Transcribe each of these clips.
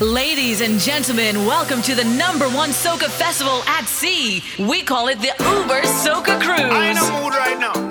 Ladies and gentlemen, welcome to the number one soca festival at sea. We call it the Uber Soca Cruise. I in a mood right now.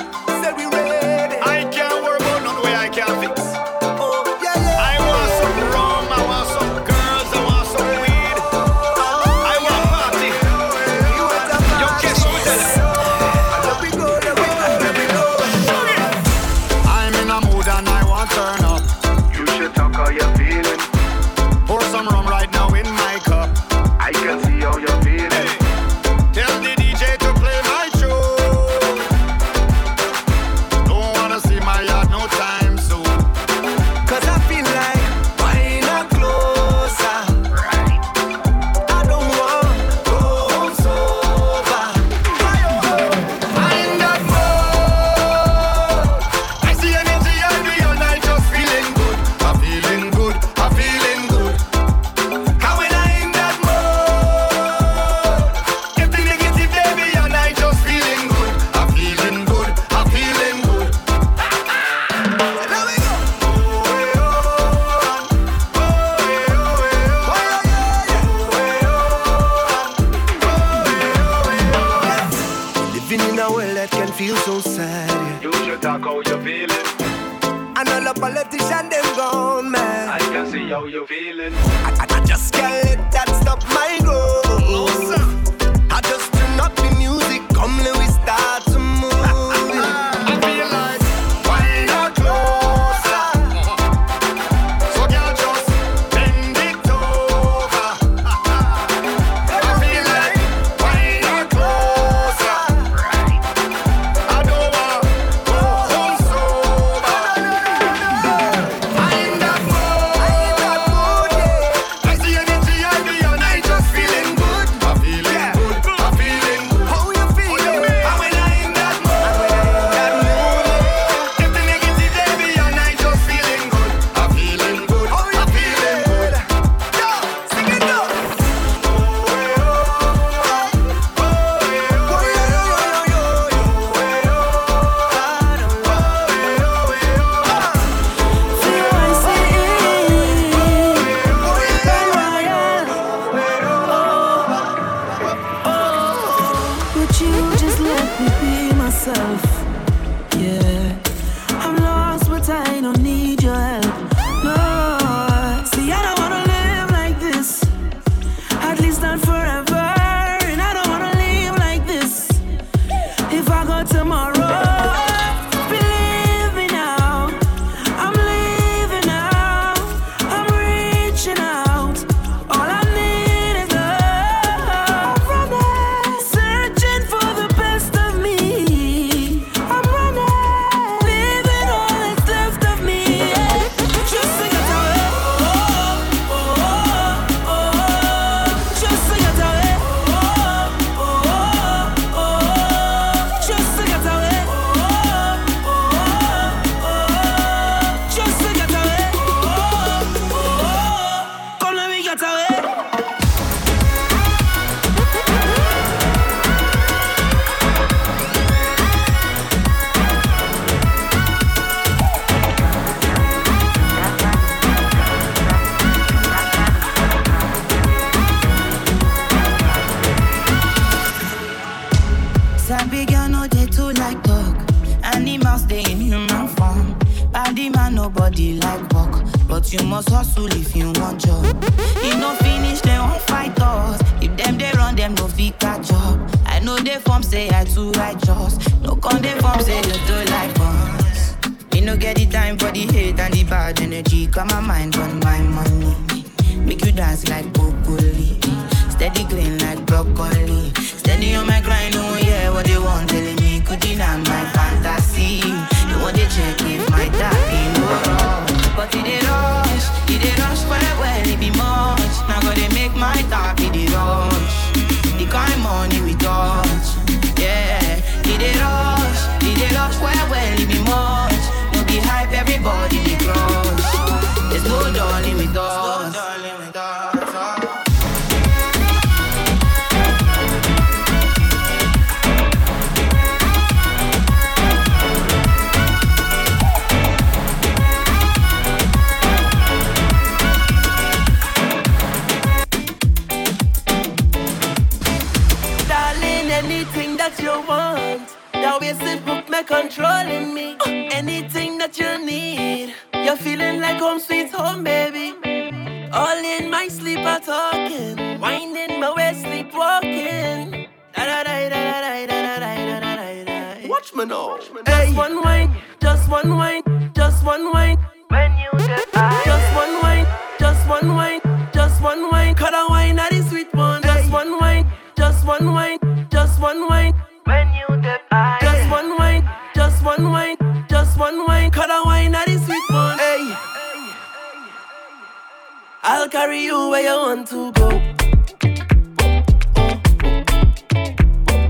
Want to go.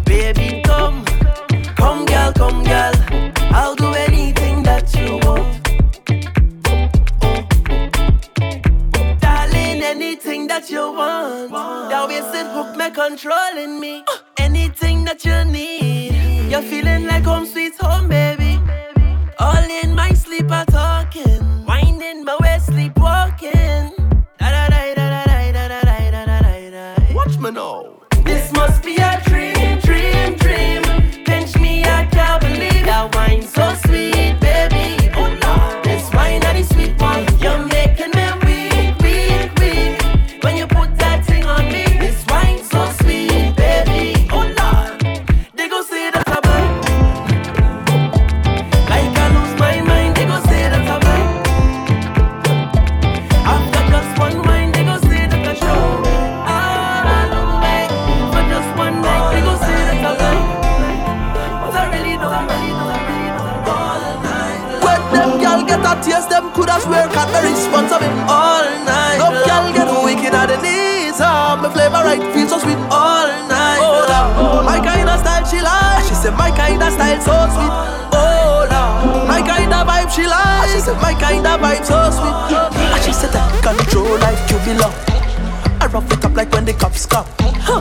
Baby, come, come, girl, come, girl. I'll do anything that you want. Darling. Anything that you want. That wasted hook me controlling me. Anything that you need. You're feeling like home sweet home, baby. All in my sleep are talking. Wine so sweet, style so sweet. Oh, Lord. my kind of vibe she like. She said my kind of vibe so sweet. And she said that control like you belong. I rough it up like when the cops come.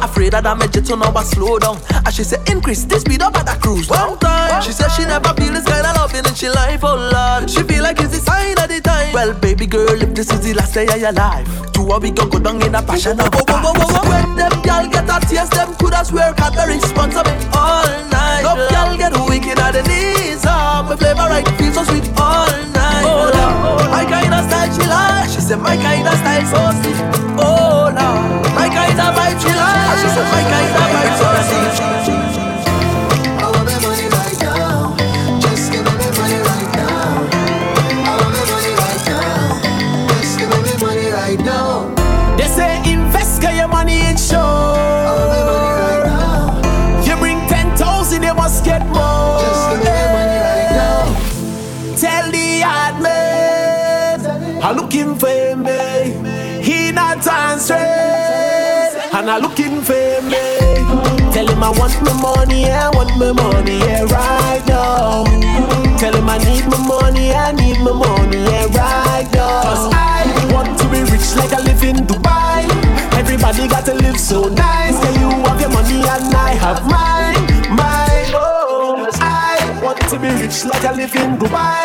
Afraid of damage it, so now I slow down. And she said, increase the speed up at the cruise. One time, she said she never feel this kind of loving in she life, oh Lord. She feel like it's the sign of the time. Well, baby girl, if this is the last day of your life, two we go go down in a passion of a When them gal get a taste, them coulda swear Cadbury sponsor me all night. No gal get wicked at the knees, ah, my flavor right feels so sweet all night. Oh Lord, my kind of style she like. She said my kind of style so sweet. For me. He not straight, and I'm looking for me. Tell him I want my money, I want my money, yeah, right now. Tell him I need my money, I need my money, yeah, right now. Cause I want to be rich like I live in Dubai. Everybody got to live so nice. You have your money and I have mine, mine. Want to be rich like I live in Dubai.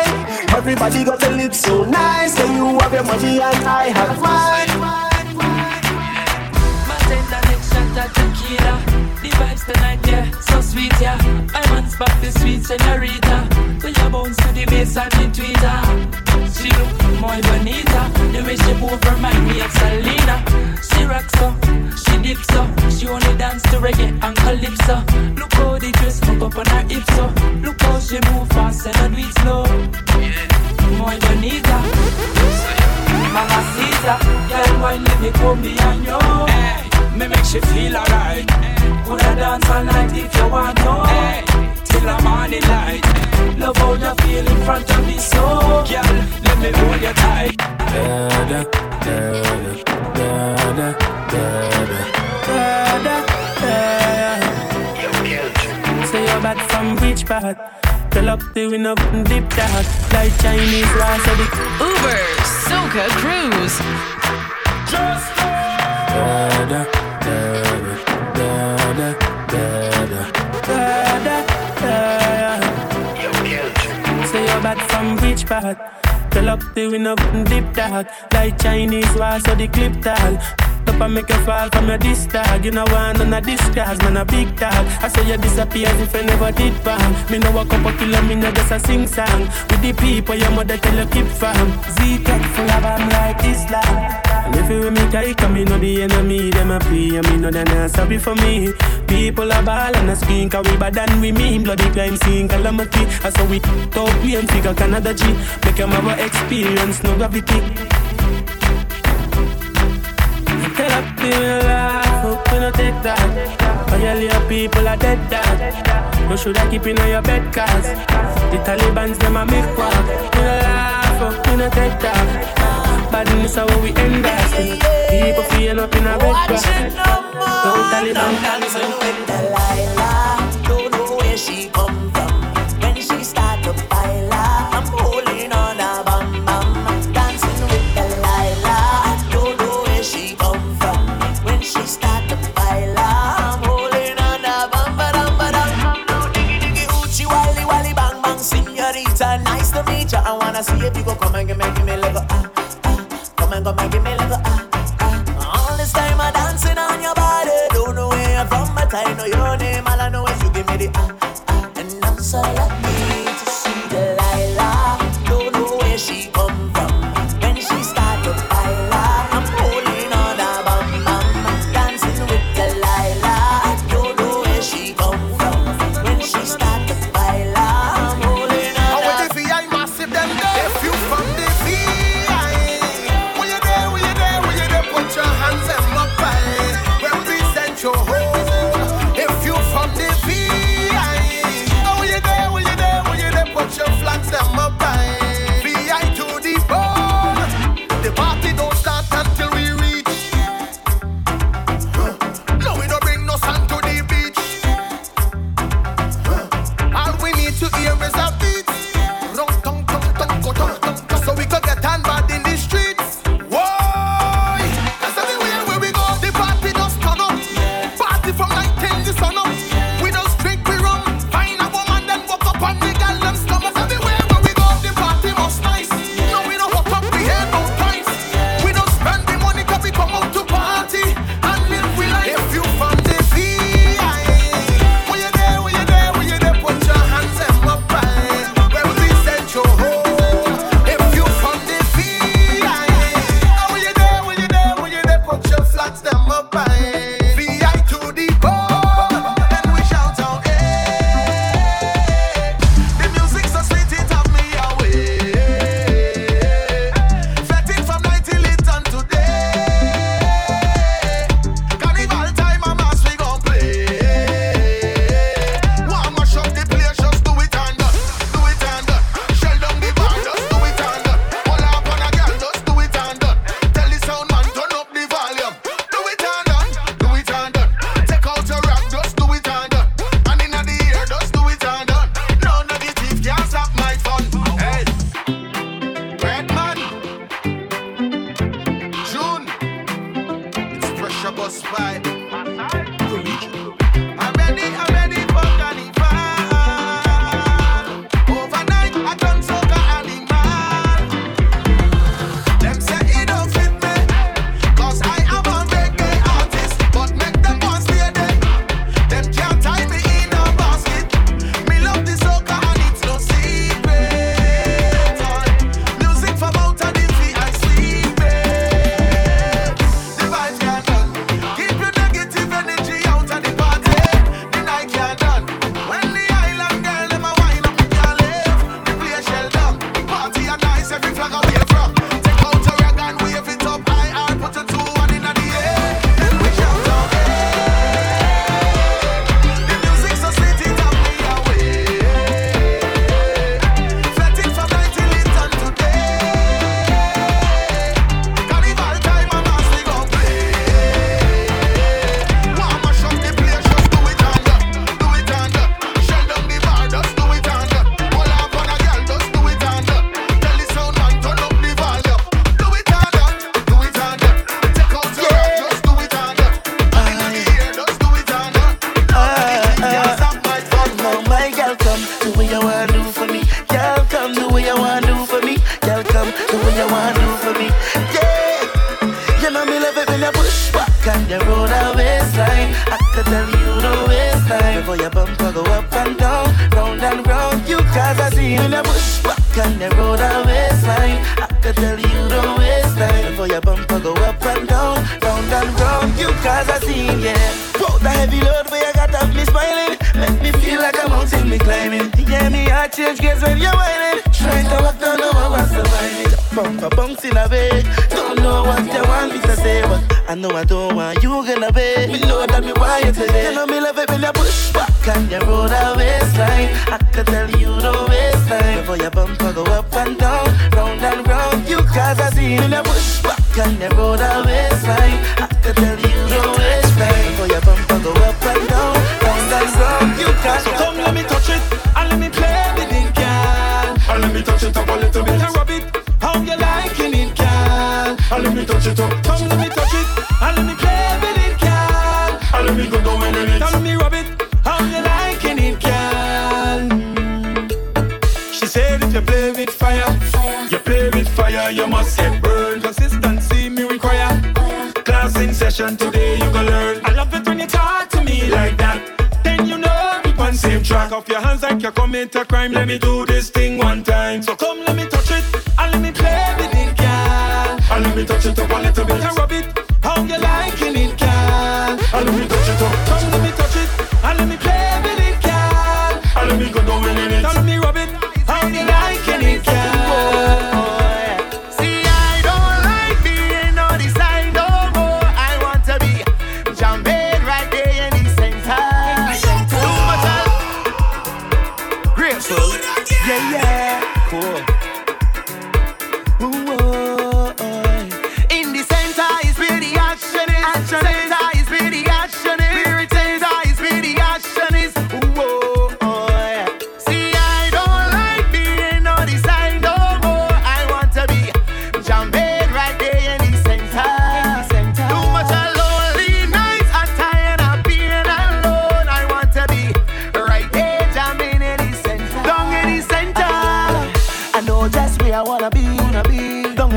Everybody got to live so nice. Can you have your money and I have mine. The vibes tonight, yeah, so sweet, yeah. I'm on spot, the sweet senorita. We a bounce to the bass and the tweeter. She look muy bonita. The way she move remind me of Selena. She rocks up, she dips up. She only dance to reggae and calypso. Look how the dress hook up on her hips, so look how she move fast and I do it slow. Muy bonita. Mamacita, girl, why let me come behind you? Hey, me make she feel alright. Coulda dance all night if you want to. Hey, till the morning light. Love how you feel in front of me, so girl, let me hold you tight. Da-da, da-da, da-da, da-da, da-da, da-da. Say you're back from which part? Tell up the window and dip dark Like Chinese rice or the Uber Soca Cruise. Da-da, da-da, da-da, da-da, da-da, da-da. Say you're back from which part? Tell up the window and dip dark Like Chinese rice or the clip tag up and make you fall from your disc tag. You know one on a disc cause man a big tag. I say you disappear if you never did bang. Me know a couple killer, me know just a sing song. With the people your mother tell you keep from. Z-Tech full of I'm like Islam. And if you me tight, I know the enemy, them a pray, and me know they not sorry for me. People are ball and a screen, cause we bad than we mean. Bloody crime scene, calamity. I saw we talk, we and figure Canada G. Make them our experience, no gravity feel alive, oh, we no take that. All your little people are dead, that. No should I keep in on your bed, cause the Taliban's them a make war. We no laugh, oh, we no take that. Badness is how we end up. People feeling up in a bed, Don't Taliban, don't Taliban. Delilah. if you go come and give me, give me like a ah ah. Come and come and give me like a ah, ah ah. All this time I'm dancing on your body. Don't know where I'm from, but I know your name. All I know is you give me the ah ah, and I'm so lucky.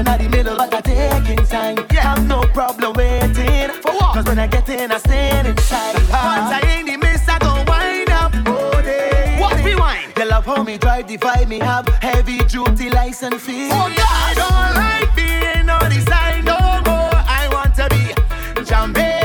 in the middle, but I taking time. Yeah. Have no problem waiting. For what? Cause when I get in, I stand inside. Once I in the mist, I go wind up all day. What rewind? They love how me drive, divide me up. Heavy duty license fee. Oh, God. I don't like being on the side no more. I want to be jumping.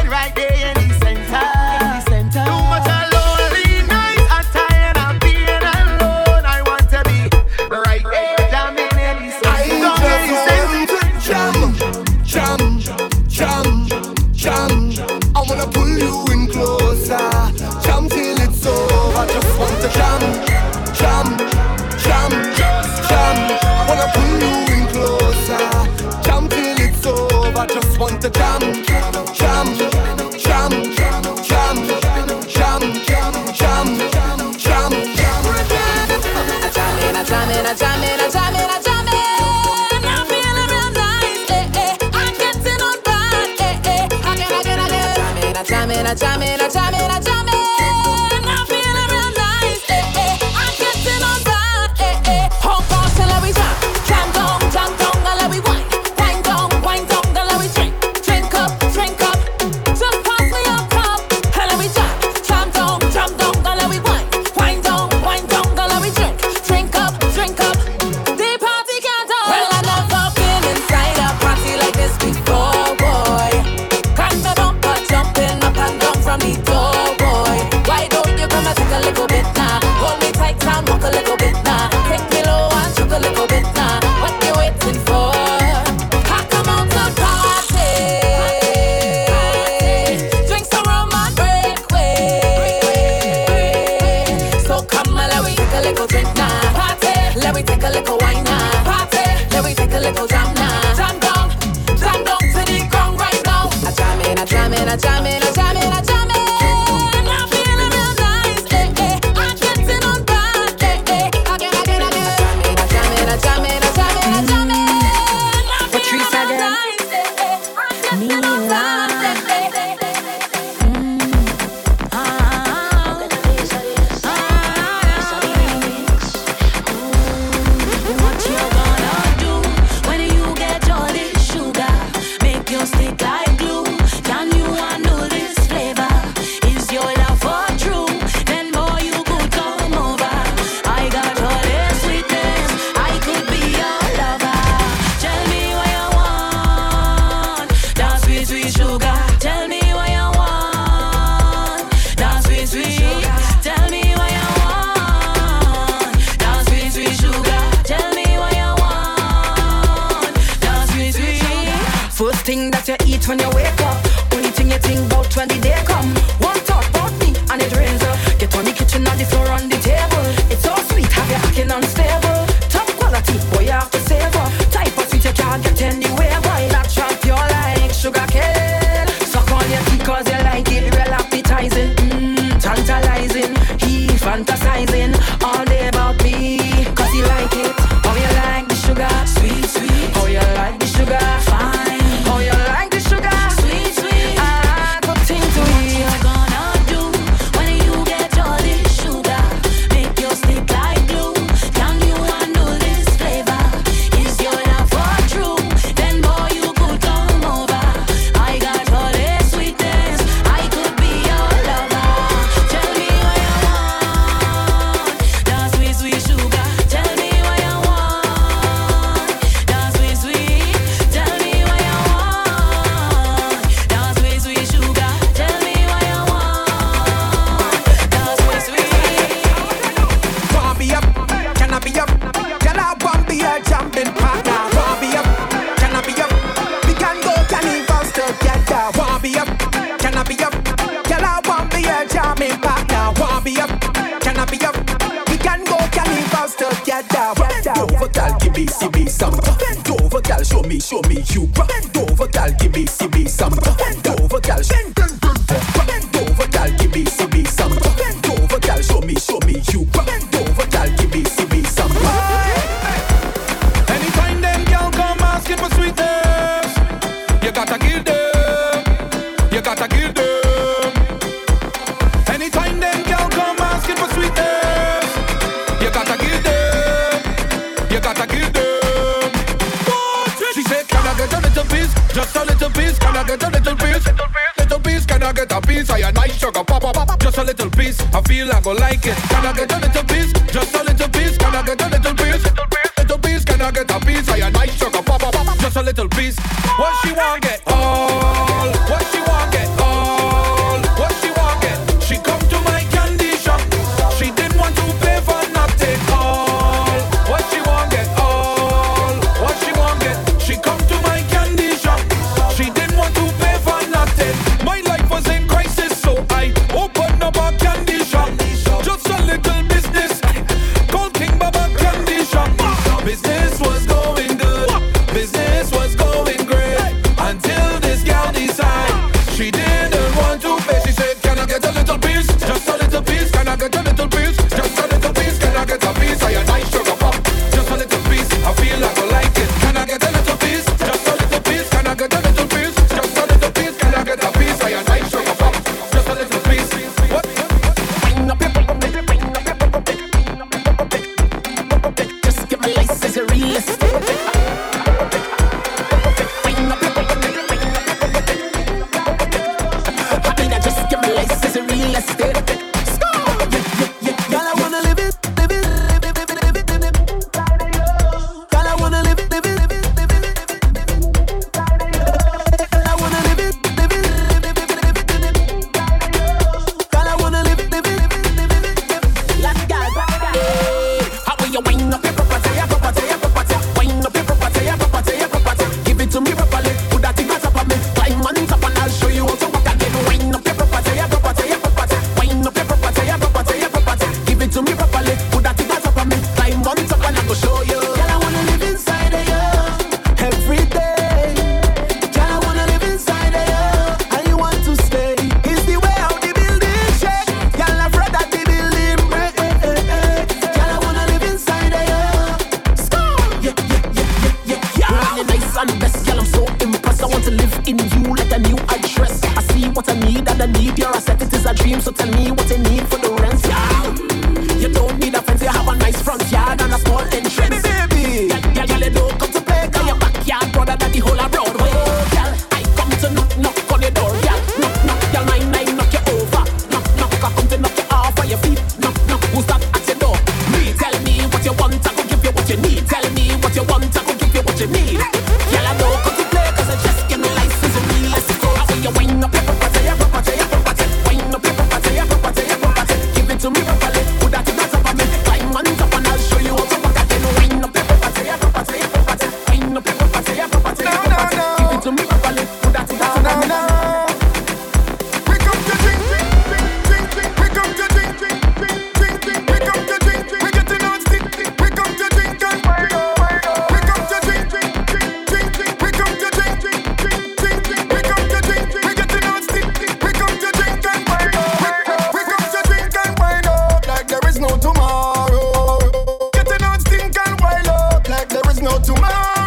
tomorrow.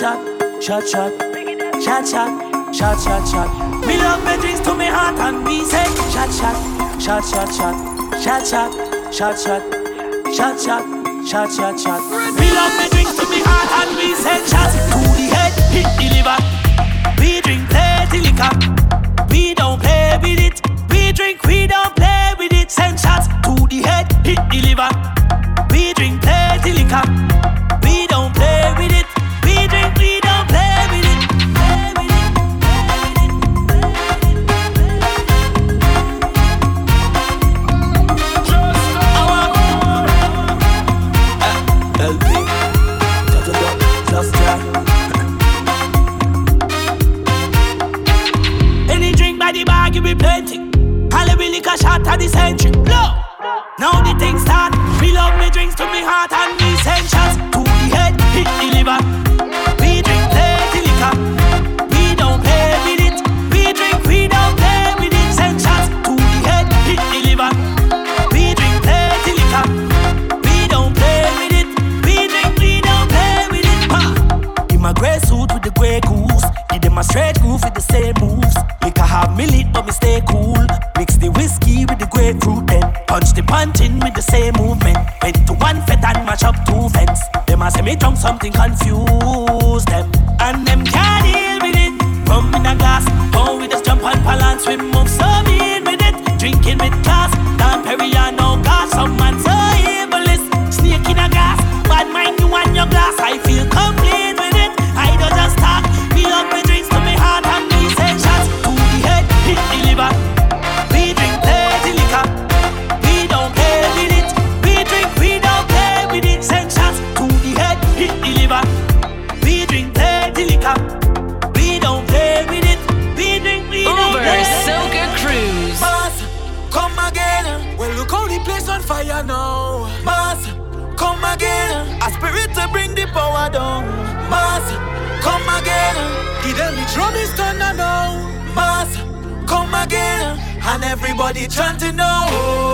shot, shot, shot, shot, shot, shot, shot, shot. Me love me drinks to me heart and me say, shot, shot, shot, shot, shot, shot, shot, shot, shot, shot, shot, shot, shot, shot. Me love me drinks to me heart and me say, shot to the head, hit the liver. We drink plenty liquor. want to know.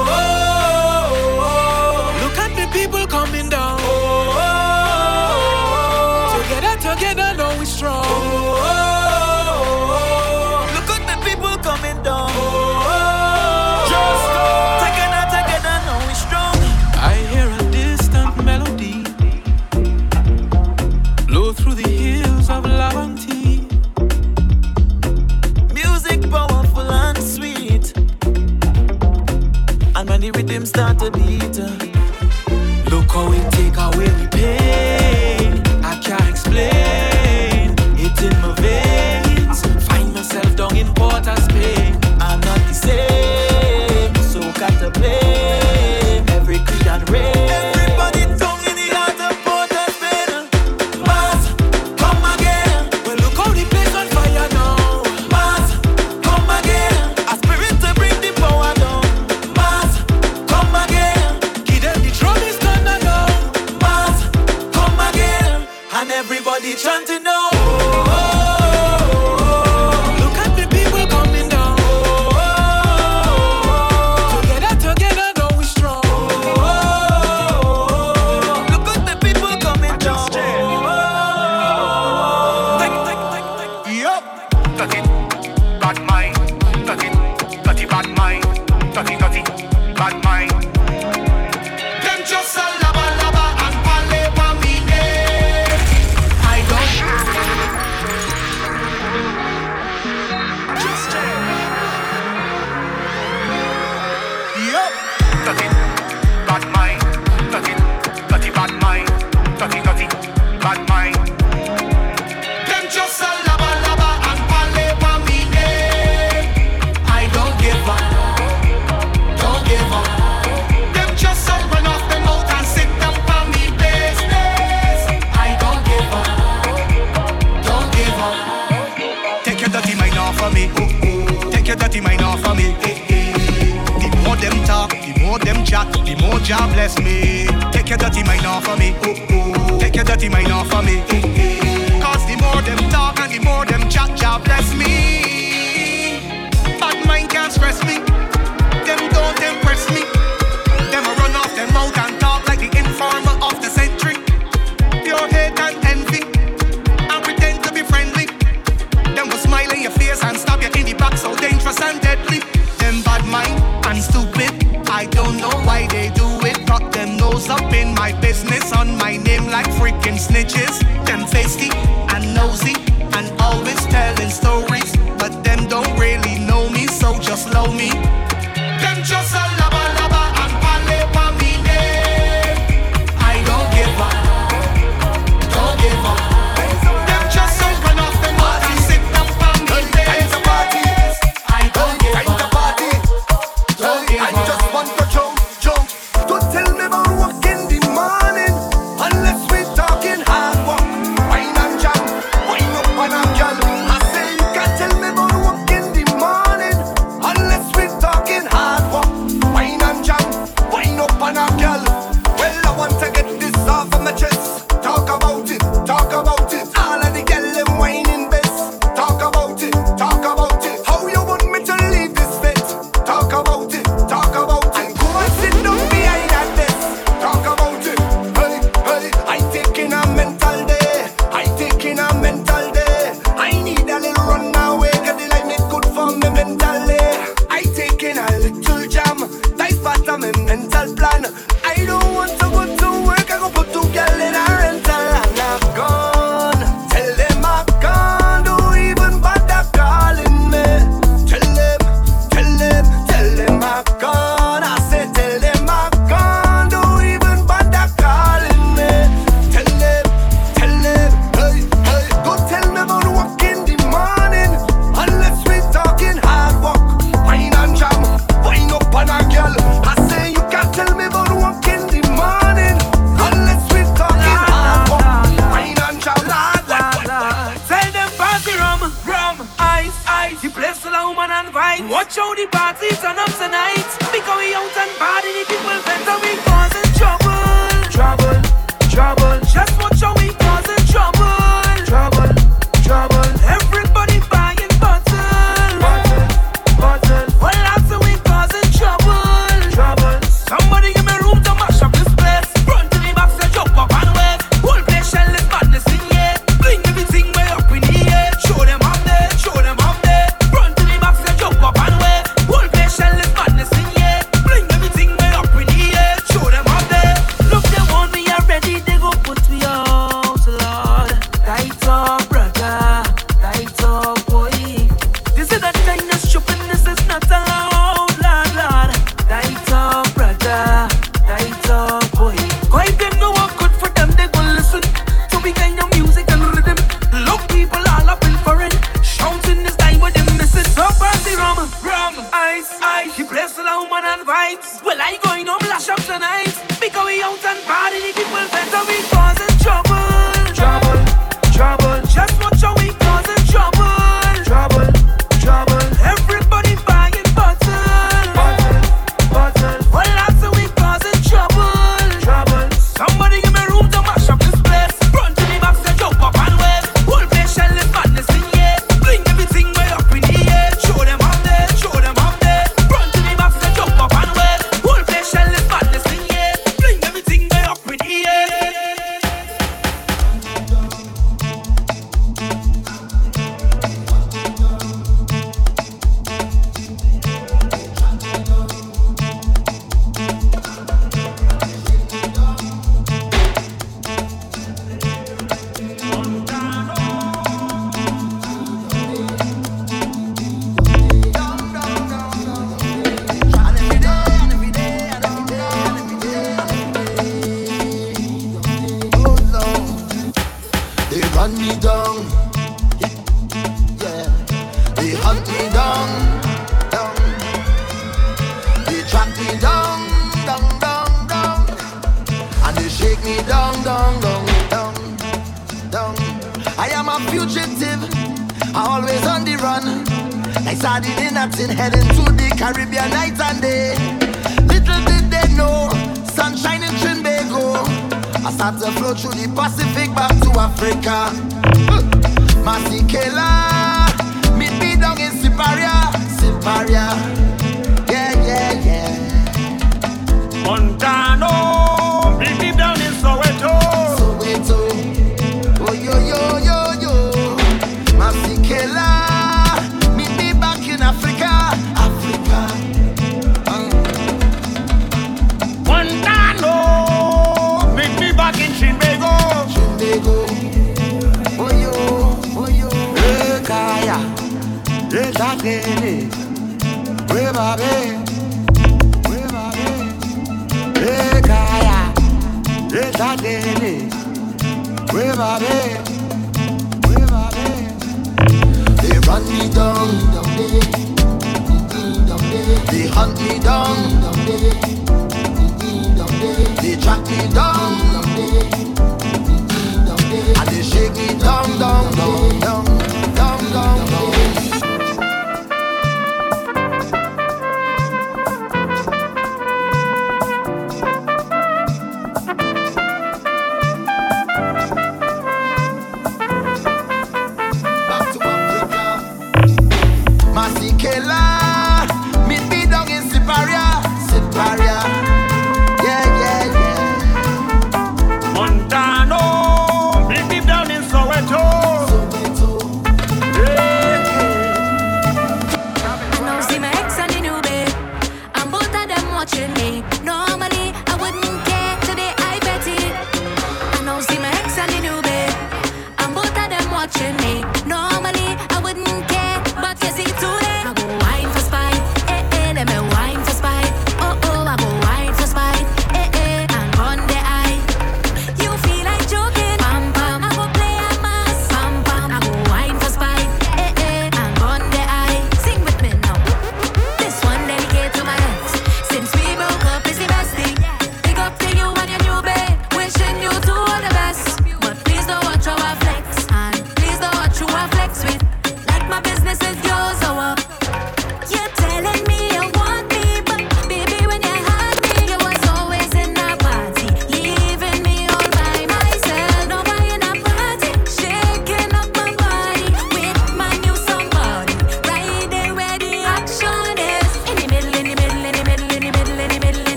vibes. Well, I going on, lash up tonight. Because we out and party, the people better be.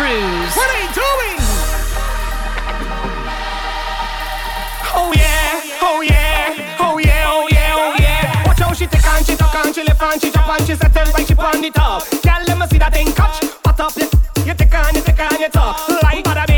Cruz. What are you doing? Oh yeah, oh yeah, oh yeah, oh yeah, oh yeah. Watch how she take and she tuck and she lift and she drop and she settle when she on the top. Girl, let me see that thing catch. Put up this, you take and you take and you talk. Like butter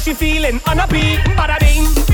she feeling on a beat, bada bing.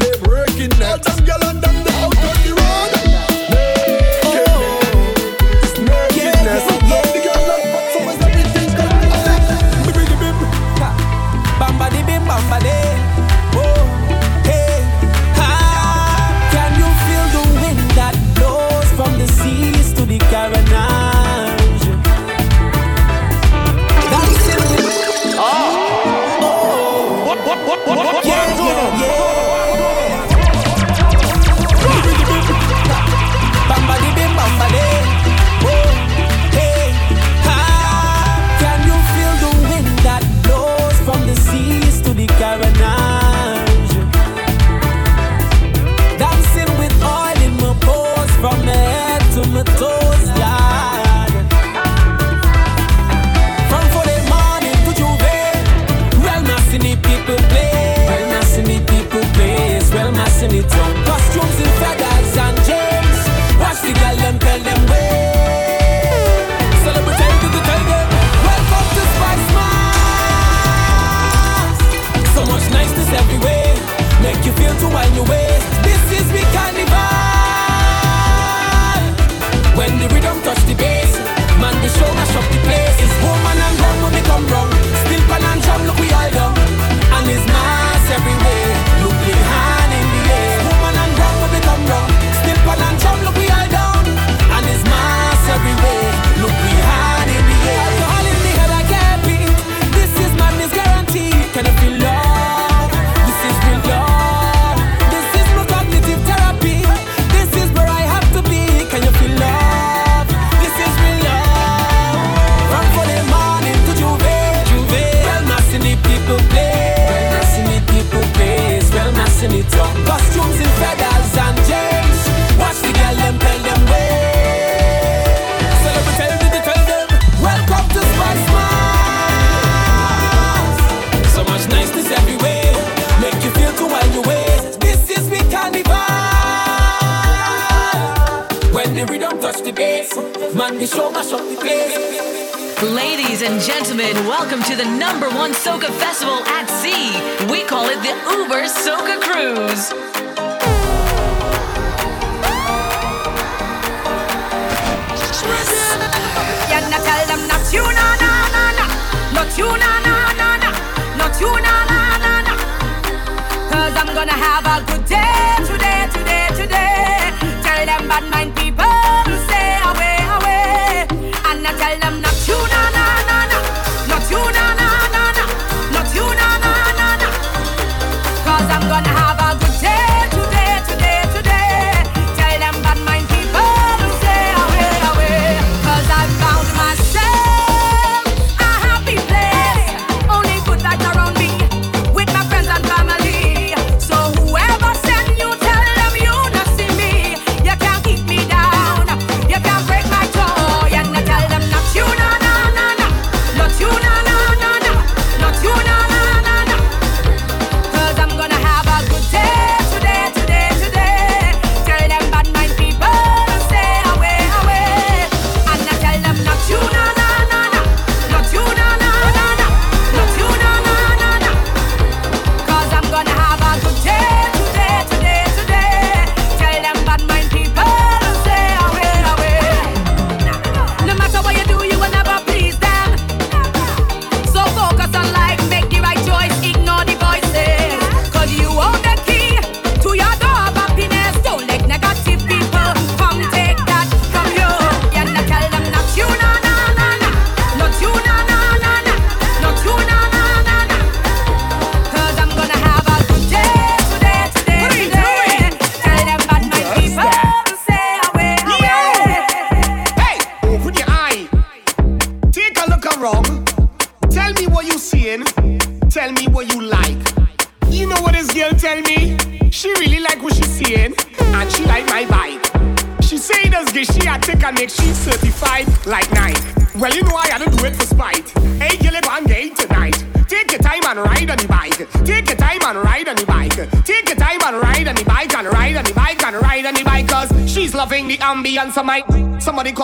they breaking necks. All them and them out on the Ladies and gentlemen, welcome to the number one Soca Festival at sea. We call it the Uber Soca Cruise. Cause I'm gonna have a good day today, today, today. Tell them bad mind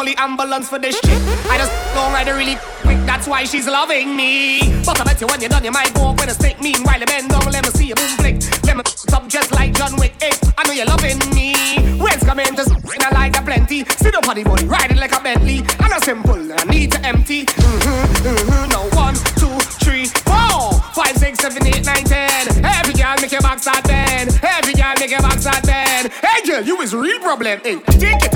call the ambulance for this shit. I just don't ride really quick, that's why she's loving me. But I bet you when you're done, you might walk with a stick. Meanwhile, the men don't let me see you boom flick. Let me stop just like John Wick. Hey, I know you're loving me. When's coming just and I like a plenty. Sit up on the body, ride like a Bentley. I'm not simple, I need to empty. Mm-hmm, mm-hmm, no, one, two, three, four, five, six, seven, eight, nine, ten. Every girl make your box out bend. Every girl make your box out bend. Hey girl, you is real problem. Hey, take it.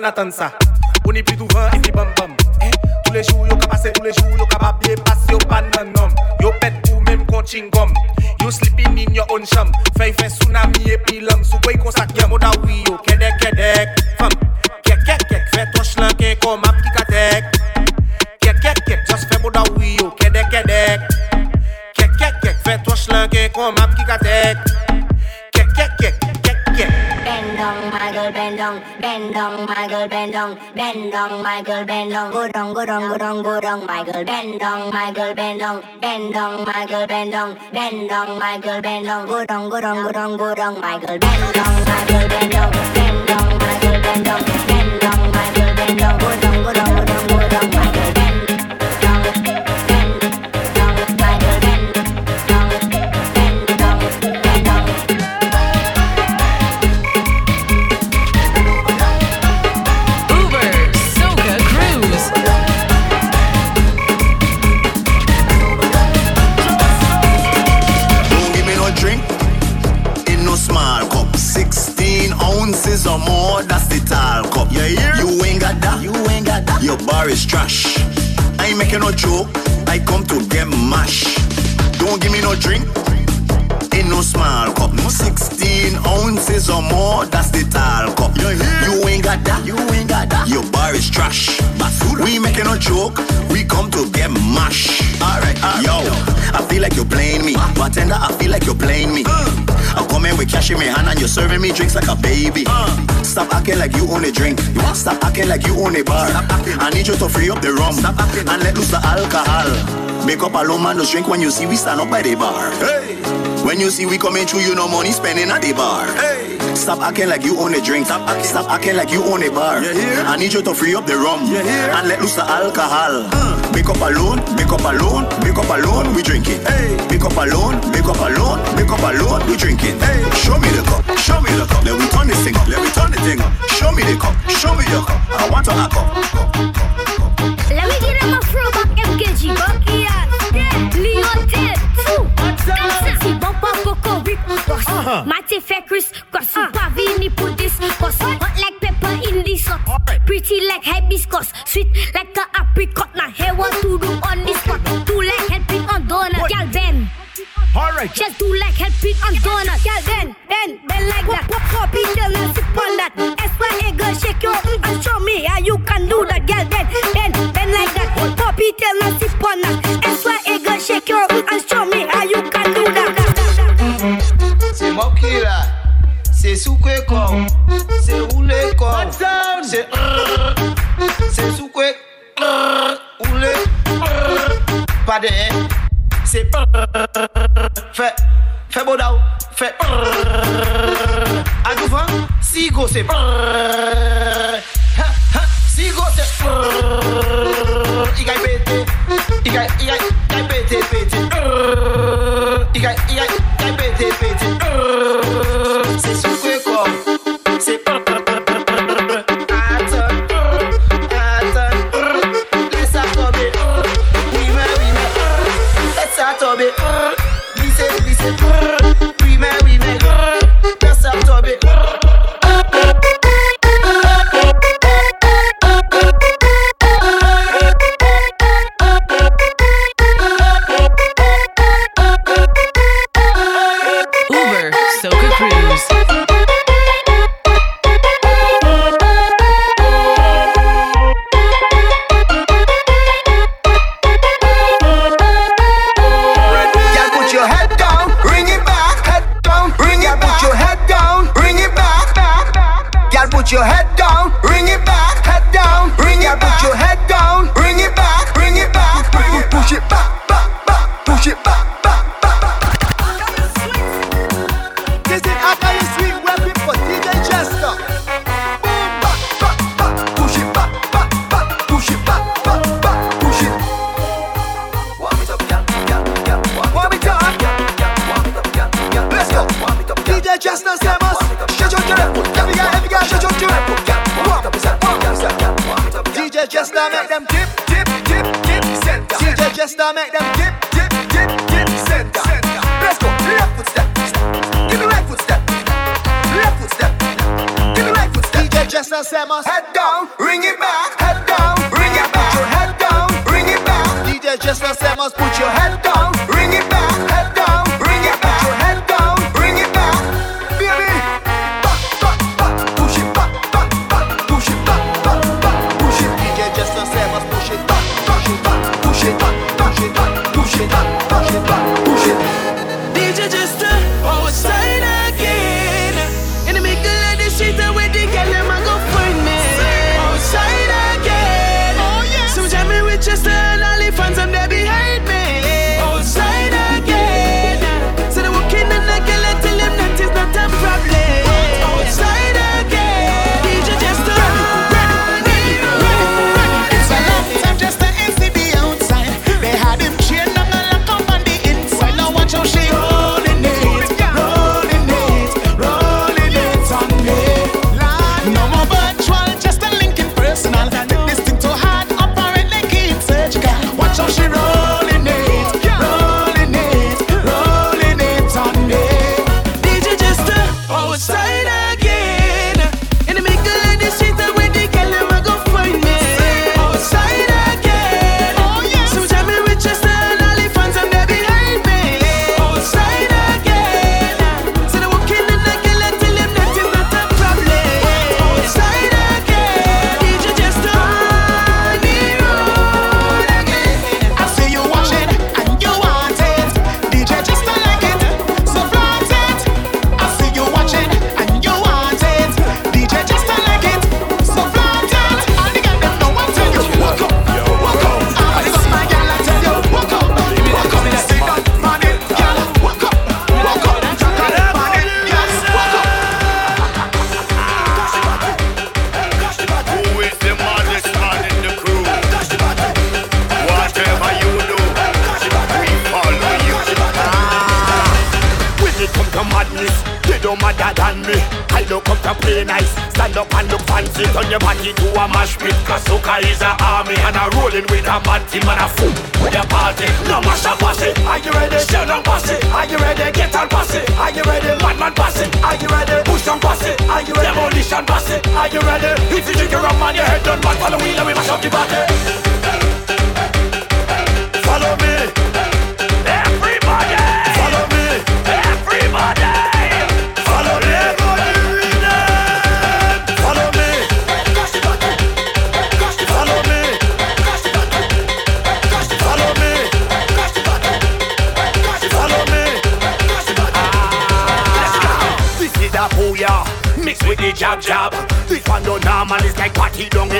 natansa. girl bend down, bend down, my bend down, go down, go down, go down, go down, Michael, girl bend down, my girl bend down, bend down, my bend down, bend down, my bend down, go down, go down, go down, go down, Michael, girl bend down, my girl bend down, bend down, my bend down. No joke, I come to get mash. Don't give me no drink, in no small cup. No 16 ounces or more, that's the tall cup. You ain't got that, you ain't got that. Your bar is trash. We ain't making no joke, we come to get mash. Alright, yo, I feel like you're playing me. Bartender, I feel like you're playing me. Uh. I'm coming with cash in my hand and you're serving me drinks like a baby. Stop acting like you own a drink. You want Stop acting like you own a bar. I need you to free up the rum and let loose the alcohol. Make up alone, man, just drink when you see we stand up by the bar. Hey. When you see we coming through, you know money spending at the bar. Hey. Stop acting like you own a drink. Stop acting, Stop acting like you own a bar. I need you to free up the rum and let loose the alcohol. Make up alone, make up alone, make up alone, we drinking. Hey. Make up alone, make up alone, make up alone, we drinking. Hey. Show me the cup, show me the cup. Let me turn this thing up, let me turn the thing up. Show me the cup, show me your cup. I want to a cup. Let me get him a throwback MKG. Bucky Leo Ted. Si bon pa poko rip Kos Mate fe Chris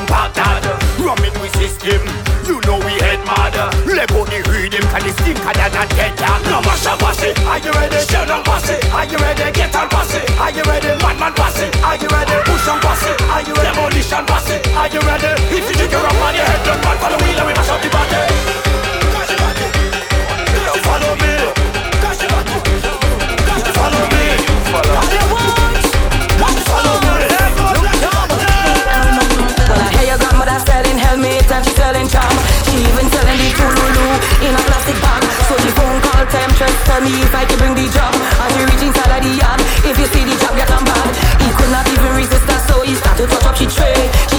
partnered Rumming we system, you know we head mad Let go the rhythm, can the skin can and dead down No mash up pass it, are you ready? Shell on pass it, are you ready? Get on pass it, are you ready? Madman pass it, are you ready? Push on pass it, are you ready? Demolition pass it, are you ready? for me if I could bring the job. As you reach inside of the yard, if you see the job, get on bad. He could not even resist her, so he started to touch up she tray. She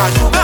가지고.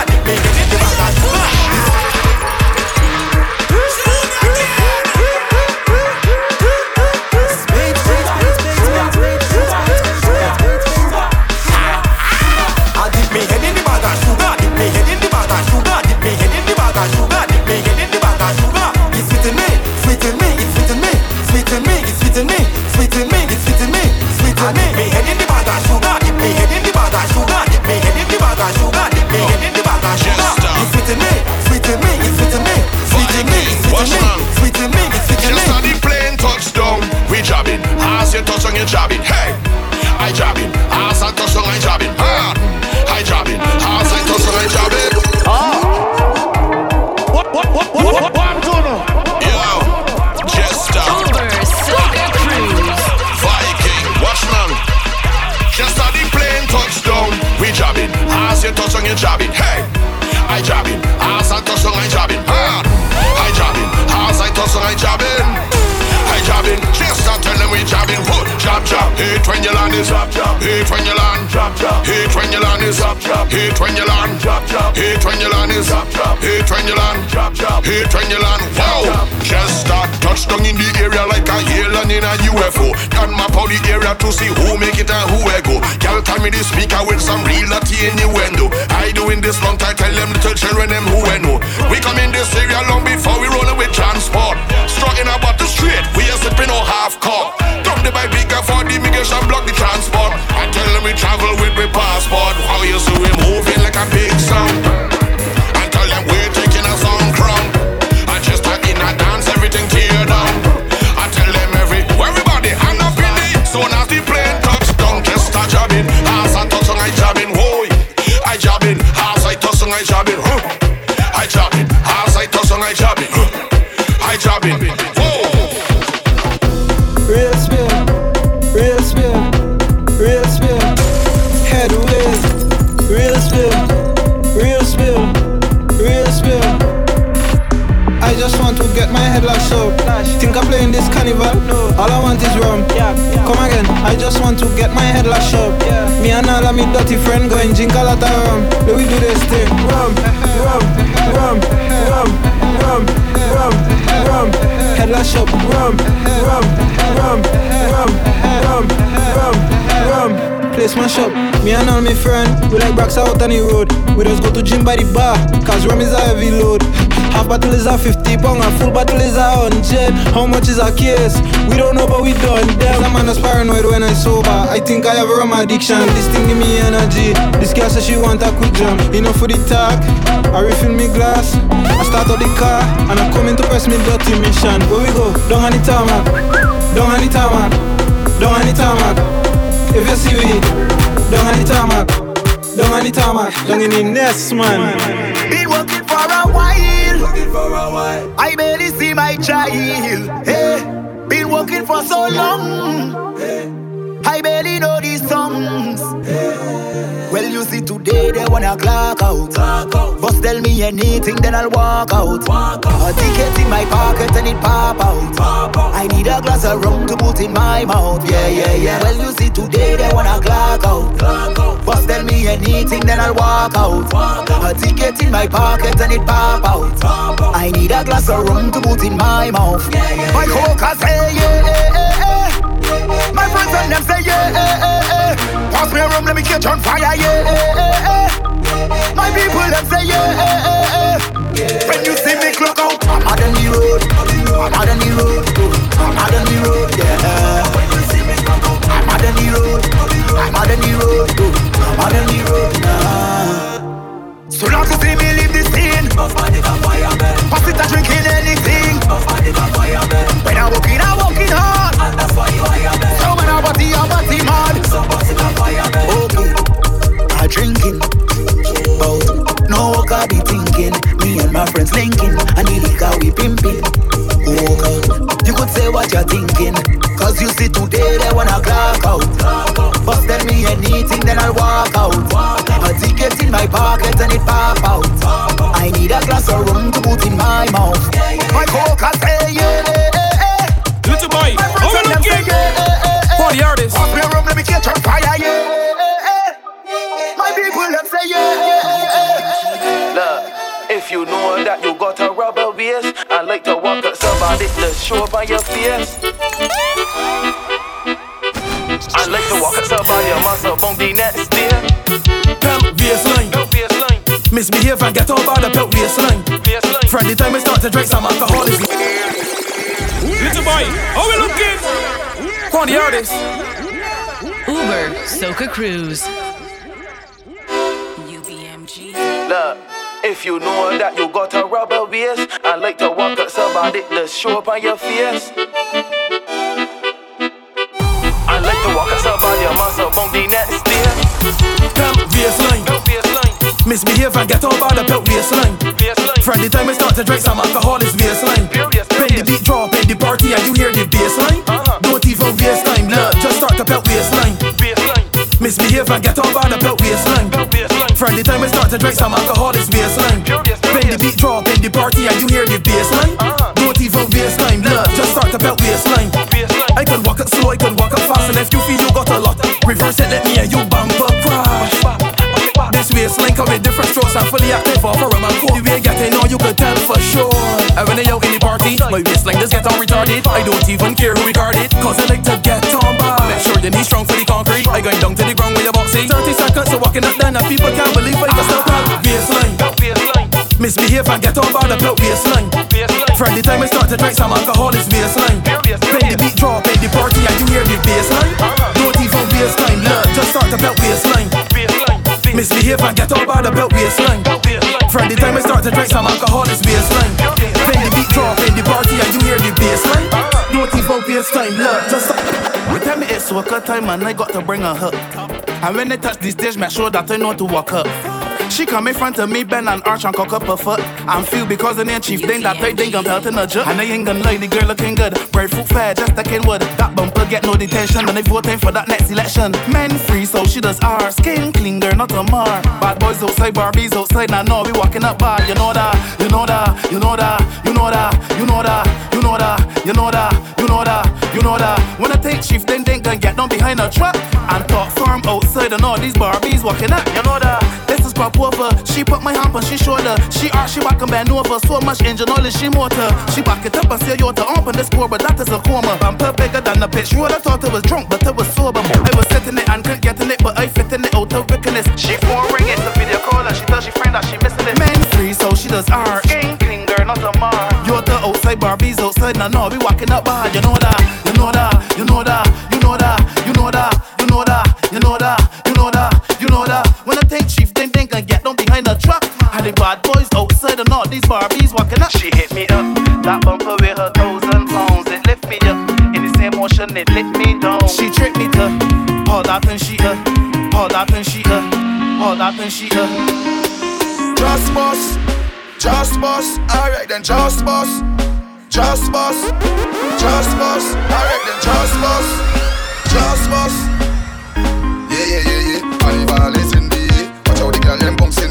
By the bar, cause rum is a heavy load. Half bottle is a 50 pound, a full bottle is a 100. How much is a case? We don't know, but we done them. Some man is paranoid when I sober. I think I have a rum addiction. This thing give me energy. This girl says she want a quick jump. Enough for the talk. I refill me glass. I start up the car, and I'm coming to press me dirty mission. Where we go? Down on the tarmac. Down on the tarmac. Down on the tarmac. If you see me, down on the tarmac, down on the tarmac, down in the nest, man. Been working for a while. Working for a while. I barely see my child. Hey, been working for so long. Hey, I barely know these songs. See today they wanna clock out. Boss tell me anything, then I'll walk out. A ticket in my pocket and it pop out. I need a glass of rum to put in my mouth. Yeah, yeah, yeah. Well, you see today they wanna clock out. Boss tell me anything, then I'll walk out. A ticket in my pocket and it pop out. I need a glass of rum to put in my mouth. My coca say yeah, yeah, yeah, eh, yeah. Eh, eh, my friends and them say yeah, yeah, yeah, yeah. Pass me a rum, let me catch on fire, yeah. My people them say yeah. When you see me clock out, I'm out on the road. I'm out on the road. I'm out on the road, yeah. When you see me clock out, I'm out on the road. I'm out on the road. Oh. I'm out on the road now. So long to see me leave the scene. Pass it a drinking anything. When I'm walking, I'm walking I drinking. But no work I be thinking. Me and my friends linking. And the liquor we pimping. Oh God, you could say what you're thinking. Cause you see today they wanna clock out. But tell me anything, then I'll walk out. A ticket in my pocket and it pop out. I need a glass of rum to put in my mouth. My coca say yeah. Little boy, My how friends we and them say looking? yeah. For the artist. Look, if you know that you got a rubber waist, I like to walk up somebody to show up on your face. I like to walk up somebody a muscle on the next day. Pimp baseline. Belt baseline, Misbehave and get over the belt baseline. baseline. From the time we start to drink some alcohol is Little boy, how we looking? For the artist. Uber Soca Cruise. UBMG. Look, if you know that you got a rubber waist, I like to walk up somebody to show up on your face. I like to walk up somebody a muscle on the next day. Pimp baseline. Misbehave and get over the belt baseline. From the time we start to drink some alcohol is baseline. Period, When the beat drop in the party and you hear the baseline, Uh-huh. don't even waste time. Look, just start the belt. Baseline, Misbehave and get over the belt baseline. From the time we start to drink some alcohol is baseline. When the beat drop in the party and you hear the baseline, don't even waste. Look, just start to belt baseline. Baseline. I can walk it slow, I can walk it fast, and if you feel you got a lot, reverse it, let me and you bumper crash. This waistline come with different strokes. I'm fully active for a man cool. The way getting on, you could tell for sure. And when they out in the party, my waistline just get on retarded. I don't even care who record it, cause I like to get on bad. Make sure you need strong for the concrete. I going down to the ground with your boxing. 30 seconds to walking up, then and people can't believe I can still tell. Waistline. Misbehave and get by the belt waistline. From time I start to drink some alcohol, it's waistline. When the beat drop in the party and you hear the bassline. Don't even waste time, learn, just start the belt waistline. Misbehave and get by the belt waistline. From time I start to drink some alcohol, it's waistline. When the beat drop in the party and you hear the bassline. Don't even waste time, learn, just it's worker time and I got to bring a hook. And when they touch the stage, make sure that I know to walk up. She come in front of me, bend and arch and cock up her foot. I'm feel because the name chief thing that I think I'm pelting a juk. And I ain't gonna the girl looking good. Breadfruit fair, just a wood. That bumper get no detention. And they voting for that next election. Men free, so she does R. Skin clean, girl, not a mar. Bad boys outside, Barbies outside. Now, no, we walking up bar. You know that, you know that, you know that, you know that, you know that, you know that, you know that, you know that, you know that. When I take chief, then they gonna get down behind a truck. And talk firm outside and all these Barbies walking up. You know that up over. She put my hand on she shoulder. She art, she back and bend over. So much engine knowledge, she motor. She back it up and say you're the ump and this poor, but that is a coma. Bumper bigger than the pitch. You would have thought I was drunk, but I was sober. I was sitting it and couldn't get in it, but I fit in it out of wickedness. She phone ring it, the video caller. She tells she friend that she missing it. Men free, so she does art. Skin clean girl, not a mar. You're the outside Barbies outside, now no, we walking up hard. You know that, you know that, you know that, you know that, you know that, you know that, you know that. You know that. Boys outside and all these Barbies walking up. She hit me up, that bumper with her thousand pounds. It lift me up, in the same motion it lift me down. She tricked me to all that and she uh, all that and she uh, all that and she uh. Just boss, just boss, alright then just boss, just boss, just boss, alright then just boss, just boss. Yeah, yeah, yeah, yeah. Carnival is in the air. Watch how the girl them bouncing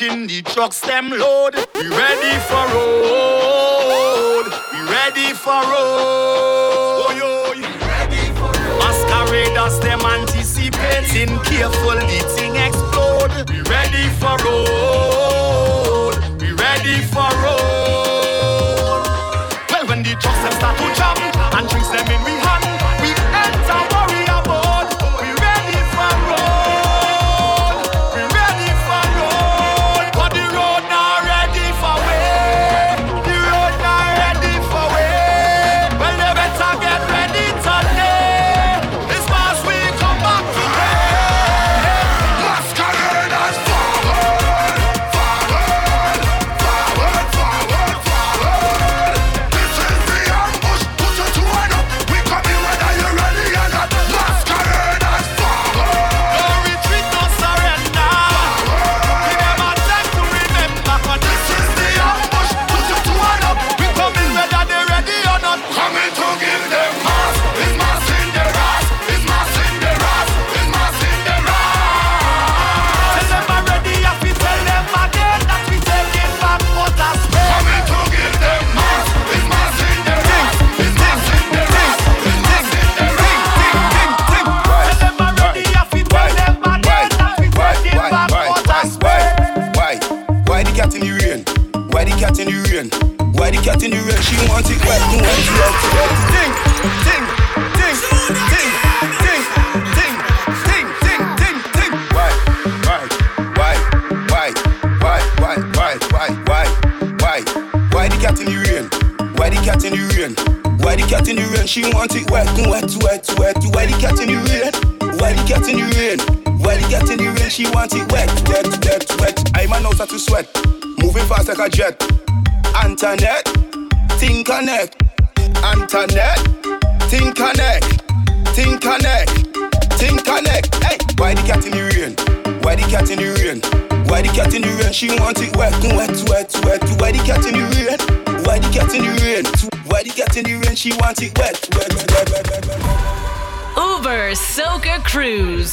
watching the trucks them low. party well, well. Uber Soca Cruise.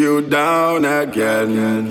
You down again.